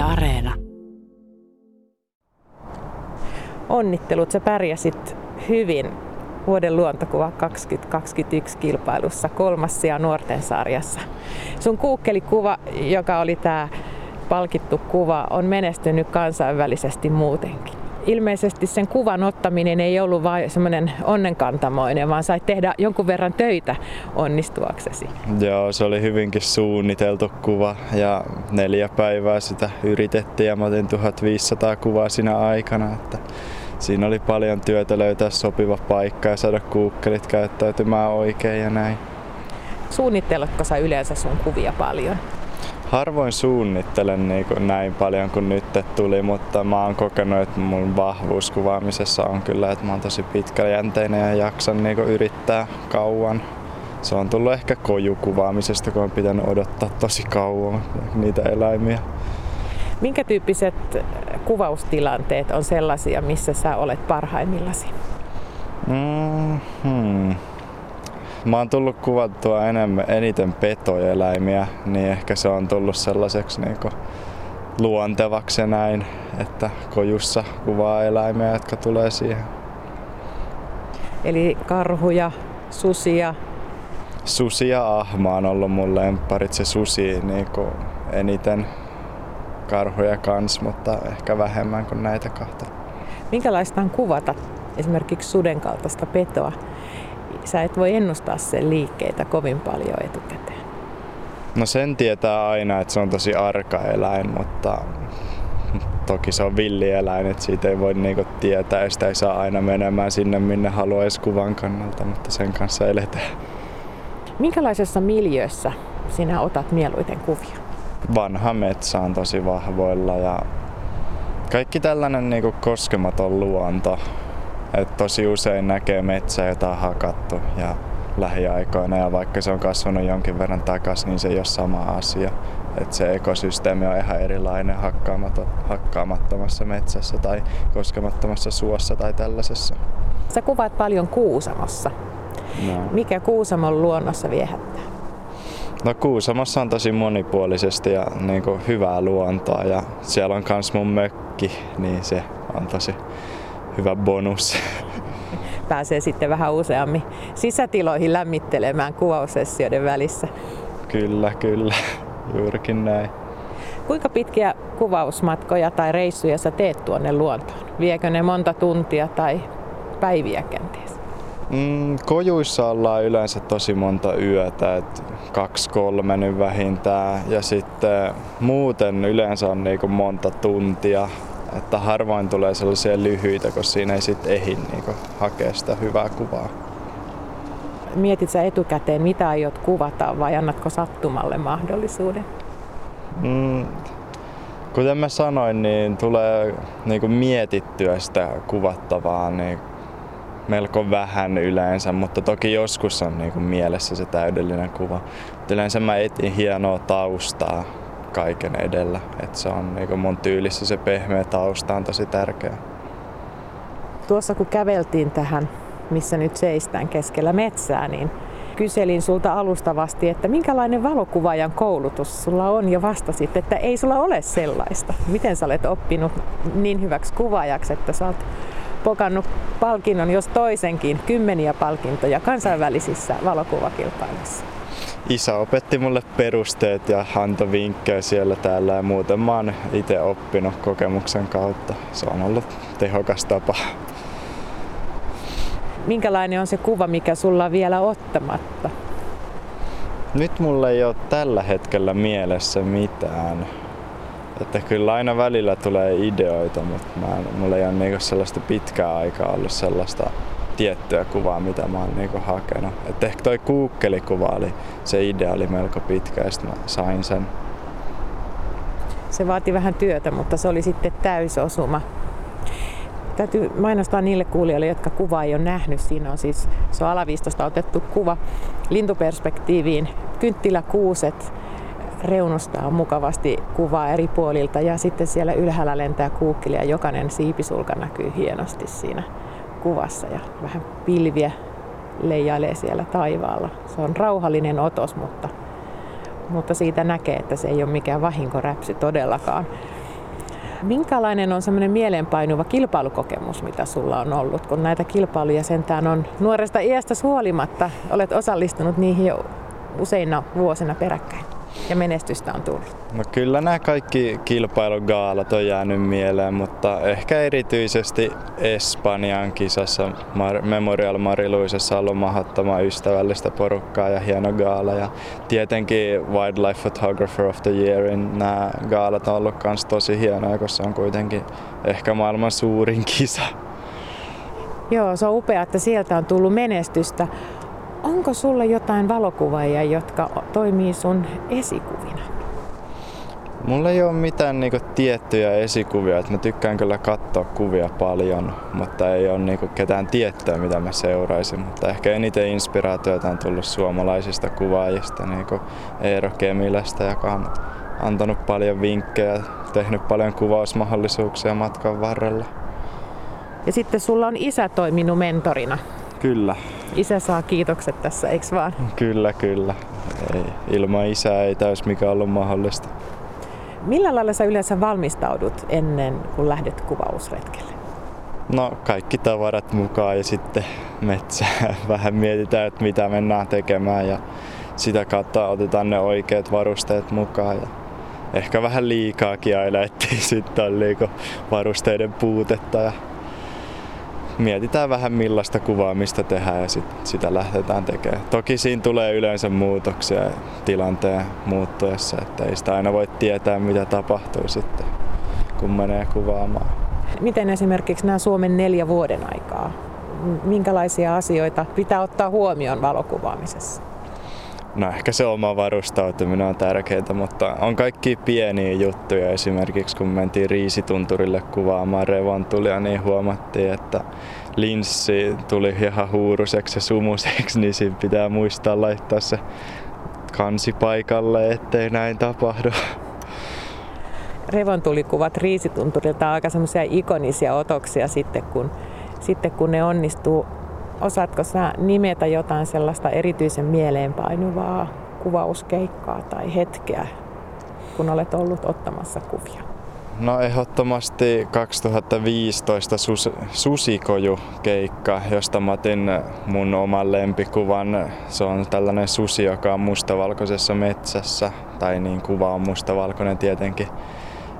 Areena. Onnittelut, sä pärjäsit hyvin vuoden luontokuva 2021 kilpailussa kolmas sija nuorten sarjassa. Sun kuukkelikuva, joka oli tämä palkittu kuva, on menestynyt kansainvälisesti muutenkin. Ilmeisesti sen kuvan ottaminen ei ollut vain semmoinen onnenkantamoinen, vaan sait tehdä jonkun verran töitä onnistuaksesi. Joo, se oli hyvinkin suunniteltu kuva ja neljä päivää sitä yritettiin ja mä otin 1500 kuvaa siinä aikana. Että siinä oli paljon työtä löytää sopiva paikka ja saada kuukkelit käyttäytymään oikein ja näin. Suunnitteletko sä yleensä sun kuvia paljon? Harvoin suunnittelen niin kuin näin paljon kuin nyt tuli, mutta mä oon kokenut, että mun vahvuus kuvaamisessa on kyllä, että mä oon tosi pitkäjänteinen ja jaksan niin kuin yrittää kauan. Se on tullut ehkä kojukuvaamisesta, kun on pitänyt odottaa tosi kauan niitä eläimiä. Minkä tyyppiset kuvaustilanteet on sellaisia, missä sä olet parhaimmillasi? Mm-hmm. Mä oon tullut kuvattua enemmän, eniten petoeläimiä, niin ehkä se on tullut sellaiseksi niin luontevaksi näin, että kojussa kuvaa eläimiä, jotka tulee siihen. Eli karhuja, susia? Susi ja ahma on ollut mun lempparit. Se susi niin eniten karhuja kans, mutta ehkä vähemmän kuin näitä kahta. Minkälaista on kuvata esimerkiksi suden kaltaista petoa? Sä et voi ennustaa sen liikkeitä kovin paljon etukäteen. No sen tietää aina, että se on tosi arka eläin, mutta toki se on villieläin, että siitä ei voi niinku tietää ja sitä ei saa aina menemään sinne, minne haluaisi kuvan kannalta, mutta sen kanssa eletään. Minkälaisessa miljöössä sinä otat mieluiten kuvia? vanha metsä on tosi vahvoilla ja kaikki tällainen niin kuin koskematon luonto. Et tosi usein näkee metsää, jota on hakattu ja lähiaikoina ja vaikka se on kasvanut jonkin verran takaisin, niin se ei ole sama asia. Et se ekosysteemi on ihan erilainen hakkaamattomassa metsässä tai koskemattomassa suossa tai tällaisessa. Sä kuvaat paljon Kuusamossa. No. Mikä Kuusamon luonnossa viehättää? No Kuusamossa on tosi monipuolisesti ja niin kuin hyvää luontoa ja siellä on myös mun mökki, niin se on tosi hyvä bonus. Pääsee sitten vähän useammin sisätiloihin lämmittelemään kuvaussessioiden välissä. Kyllä, kyllä. Juurikin näin. Kuinka pitkiä kuvausmatkoja tai reissuja sä teet tuonne luontoon? Viekö ne monta tuntia tai päiviä kenties? Mm, kojuissa ollaan yleensä tosi monta yötä, et kaksi kolme nyt vähintään. Ja sitten muuten yleensä on niinku monta tuntia. Että harvoin tulee sellaisia lyhyitä, koska siinä ei sitten ehdi niinku hakea sitä hyvää kuvaa. Mietit sä etukäteen, mitä aiot kuvata vai annatko sattumalle mahdollisuuden? Mm, kuten mä sanoin, niin tulee niinku mietittyä sitä kuvattavaa niin melko vähän yleensä, mutta toki joskus on niin kuin mielessä se täydellinen kuva. Yleensä mä etin hienoa taustaa kaiken edellä, että se on niin mun tyylissä se pehmeä tausta on tosi tärkeä. Tuossa kun käveltiin tähän, missä nyt seistään keskellä metsää, niin kyselin sulta alustavasti, että minkälainen valokuvaajan koulutus sulla on ja vastasit, että ei sulla ole sellaista. Miten sä olet oppinut niin hyväksi kuvaajaksi, että sä oot pokannut palkinnon, jos toisenkin, kymmeniä palkintoja kansainvälisissä valokuvakilpailuissa. Isä opetti mulle perusteet ja antoi vinkkejä siellä täällä ja muuten mä oon itse oppinut kokemuksen kautta. Se on ollut tehokas tapa. Minkälainen on se kuva, mikä sulla on vielä ottamatta? Nyt mulla ei ole tällä hetkellä mielessä mitään. Että kyllä aina välillä tulee ideoita, mutta mä mulla ei ole niinku sellaista pitkää aikaa ollut sellaista tiettyä kuvaa, mitä mä oon niinku hakenut. Et ehkä toi kuukkelikuva oli, se idea oli melko pitkä ja mä sain sen. Se vaati vähän työtä, mutta se oli sitten täysosuma. Täytyy mainostaa niille kuulijoille, jotka kuvaa ei ole nähnyt. Siinä on siis, se on alaviistosta otettu kuva lintuperspektiiviin. Kynttiläkuuset, reunustaa mukavasti kuvaa eri puolilta ja sitten siellä ylhäällä lentää kuukkeli ja jokainen siipisulka näkyy hienosti siinä kuvassa ja vähän pilviä leijailee siellä taivaalla. Se on rauhallinen otos, mutta, mutta siitä näkee, että se ei ole mikään vahinkoräpsy todellakaan. Minkälainen on semmoinen mieleenpainuva kilpailukokemus, mitä sulla on ollut, kun näitä kilpailuja sentään on nuoresta iästä huolimatta, olet osallistunut niihin jo useina vuosina peräkkäin ja menestystä on tullut? No kyllä nämä kaikki kilpailugaalat on jäänyt mieleen, mutta ehkä erityisesti Espanjan kisassa Mar- Memorial Mariluisessa on ollut mahdottoman ystävällistä porukkaa ja hieno gaala. Ja tietenkin Wildlife Photographer of the Yearin nämä gaalat on ollut myös tosi hienoja, koska se on kuitenkin ehkä maailman suurin kisa. Joo, se on upea, että sieltä on tullut menestystä. Onko sulla jotain valokuvaajia, jotka toimii sun esikuvina? Mulla ei ole mitään niinku tiettyjä esikuvia, että mä tykkään kyllä katsoa kuvia paljon, mutta ei ole niinku ketään tiettyä, mitä mä seuraisin. Mutta ehkä eniten inspiraatioita on tullut suomalaisista kuvaajista, niinku Eero Kemilästä, joka on antanut paljon vinkkejä, tehnyt paljon kuvausmahdollisuuksia matkan varrella. Ja sitten sulla on isä toiminut mentorina. Kyllä. Isä saa kiitokset tässä, eikö vaan? Kyllä, kyllä. Ei, ilman isää ei täys mikä ollut mahdollista. Millä lailla sä yleensä valmistaudut ennen kuin lähdet kuvausretkelle? No kaikki tavarat mukaan ja sitten metsää. Vähän mietitään, että mitä mennään tekemään ja sitä kautta otetaan ne oikeat varusteet mukaan. Ja ehkä vähän liikaakin aina, ettei sitten ole varusteiden puutetta. Ja mietitään vähän millaista kuvaamista tehdään ja sit, sitä lähdetään tekemään. Toki siinä tulee yleensä muutoksia tilanteen muuttuessa, että ei sitä aina voi tietää mitä tapahtuu sitten, kun menee kuvaamaan. Miten esimerkiksi nämä Suomen neljä vuoden aikaa? Minkälaisia asioita pitää ottaa huomioon valokuvaamisessa? No ehkä se oma varustautuminen on tärkeää, mutta on kaikki pieniä juttuja. Esimerkiksi kun mentiin Riisitunturille kuvaamaan revontulia, niin huomattiin, että linssi tuli ihan huuruseksi ja sumuseksi, niin siinä pitää muistaa laittaa se kansi paikalle, ettei näin tapahdu. Revontulikuvat Riisitunturilta on aika semmoisia ikonisia otoksia sitten, kun, sitten kun ne onnistuu Osaatko sä nimetä jotain sellaista erityisen mieleenpainuvaa kuvauskeikkaa tai hetkeä, kun olet ollut ottamassa kuvia? No ehdottomasti 2015 sus, susikoju-keikka, josta mä otin mun oman lempikuvan. Se on tällainen susi, joka on mustavalkoisessa metsässä, tai niin kuva on mustavalkoinen tietenkin.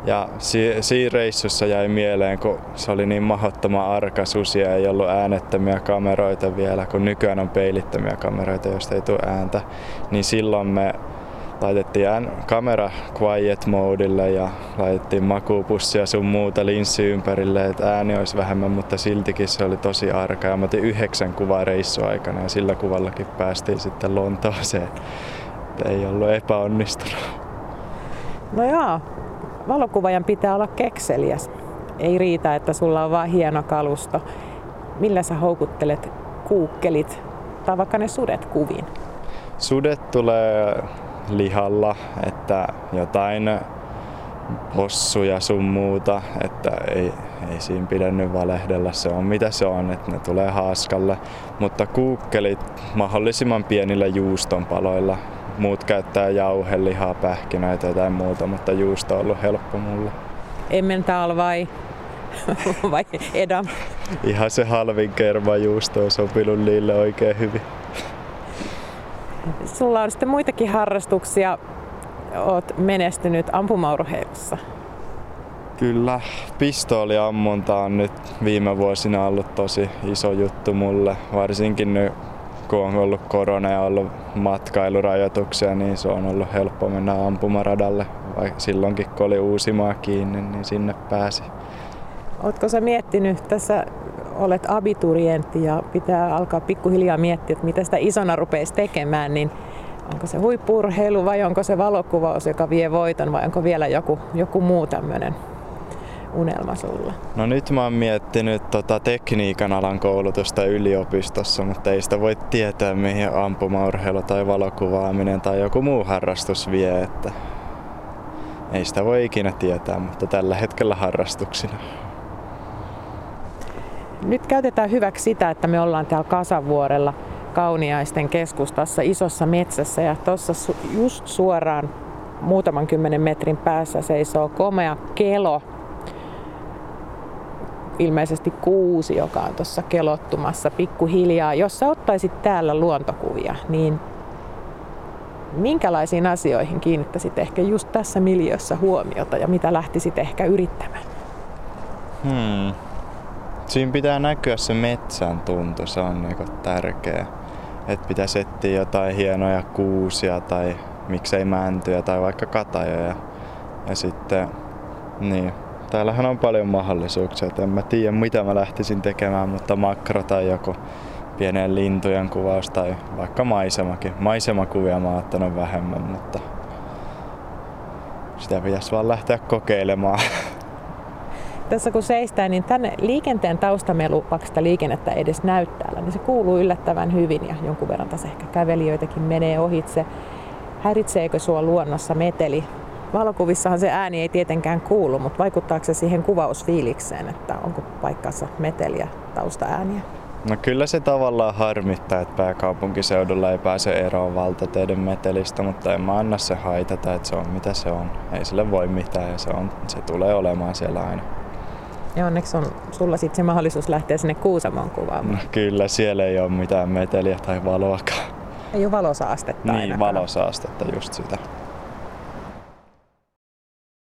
Ja si- siinä reissussa jäi mieleen, kun se oli niin mahdottoman arka susi ja ei ollut äänettömiä kameroita vielä, kun nykyään on peilittömiä kameroita, joista ei tule ääntä. Niin silloin me laitettiin kamera quiet modille ja laitettiin makuupussia sun muuta linssi ympärille, että ääni olisi vähemmän, mutta siltikin se oli tosi arka. Ja mä otin yhdeksän kuvaa reissuaikana ja sillä kuvallakin päästiin sitten Lontooseen. Ei ollut epäonnistunut. No joo, valokuvaajan pitää olla kekseliäs. Ei riitä, että sulla on vain hieno kalusto. Millä sä houkuttelet kuukkelit tai vaikka ne sudet kuviin? Sudet tulee lihalla, että jotain possuja sun muuta, että ei, ei siinä pidä nyt valehdella, se on mitä se on, että ne tulee haaskalle. Mutta kuukkelit mahdollisimman pienillä juustonpaloilla, muut käyttää jauhelihaa, pähkinöitä ja jotain muuta, mutta juusto on ollut helppo mulle. Emmental vai, vai edam? Ihan se halvin kerma juusto on sopinut niille oikein hyvin. Sulla on sitten muitakin harrastuksia. Oot menestynyt ampumaurheilussa. Kyllä, pistooliammunta on nyt viime vuosina ollut tosi iso juttu mulle, varsinkin nyt kun on ollut korona ja ollut matkailurajoituksia, niin se on ollut helppo mennä ampumaradalle. Vaikka silloinkin, kun oli Uusimaa kiinni, niin sinne pääsi. Oletko sä miettinyt, tässä olet abiturientti ja pitää alkaa pikkuhiljaa miettiä, että mitä sitä isona rupeisi tekemään, niin onko se huippurheilu vai onko se valokuvaus, joka vie voiton vai onko vielä joku, joku muu tämmöinen unelma sulla? No nyt mä oon miettinyt tota tekniikan alan koulutusta yliopistossa, mutta ei sitä voi tietää mihin ampumaurheilu tai valokuvaaminen tai joku muu harrastus vie, että ei sitä voi ikinä tietää, mutta tällä hetkellä harrastuksina. Nyt käytetään hyväksi sitä, että me ollaan täällä Kasavuorella Kauniaisten keskustassa isossa metsässä ja tuossa just suoraan muutaman kymmenen metrin päässä seisoo komea kelo, ilmeisesti kuusi, joka on tuossa kelottumassa pikkuhiljaa. Jos sä ottaisit täällä luontokuvia, niin minkälaisiin asioihin kiinnittäisit ehkä just tässä miljössä huomiota ja mitä lähtisit ehkä yrittämään? Hmm. Siinä pitää näkyä se metsän tuntu, se on niinku tärkeä. Että pitäisi etsiä jotain hienoja kuusia tai miksei mäntyjä tai vaikka katajoja. Ja sitten, niin, täällähän on paljon mahdollisuuksia. Et en mä tiedä mitä mä lähtisin tekemään, mutta makro tai joku pienen lintujen kuvaus tai vaikka maisemakin. Maisemakuvia mä oon ottanut vähemmän, mutta sitä pitäisi vaan lähteä kokeilemaan. Tässä kun seistään, niin tänne liikenteen taustamelu, vaikka sitä liikennettä edes näy täällä, niin se kuuluu yllättävän hyvin ja jonkun verran tässä ehkä kävelijöitäkin menee ohitse. Häiritseekö sua luonnossa meteli? Valokuvissahan se ääni ei tietenkään kuulu, mutta vaikuttaako se siihen kuvausfiilikseen, että onko paikkansa meteliä taustaääniä? No kyllä se tavallaan harmittaa, että pääkaupunkiseudulla ei pääse eroon valtateiden metelistä, mutta en mä anna se haitata, että se on mitä se on. Ei sille voi mitään ja se, on, se tulee olemaan siellä aina. Ja onneksi on sulla sitten se mahdollisuus lähteä sinne Kuusamoon kuvaamaan. No kyllä, siellä ei ole mitään meteliä tai valoakaan. Ei ole valosaastetta Niin, ainakaan. valosaastetta, just sitä.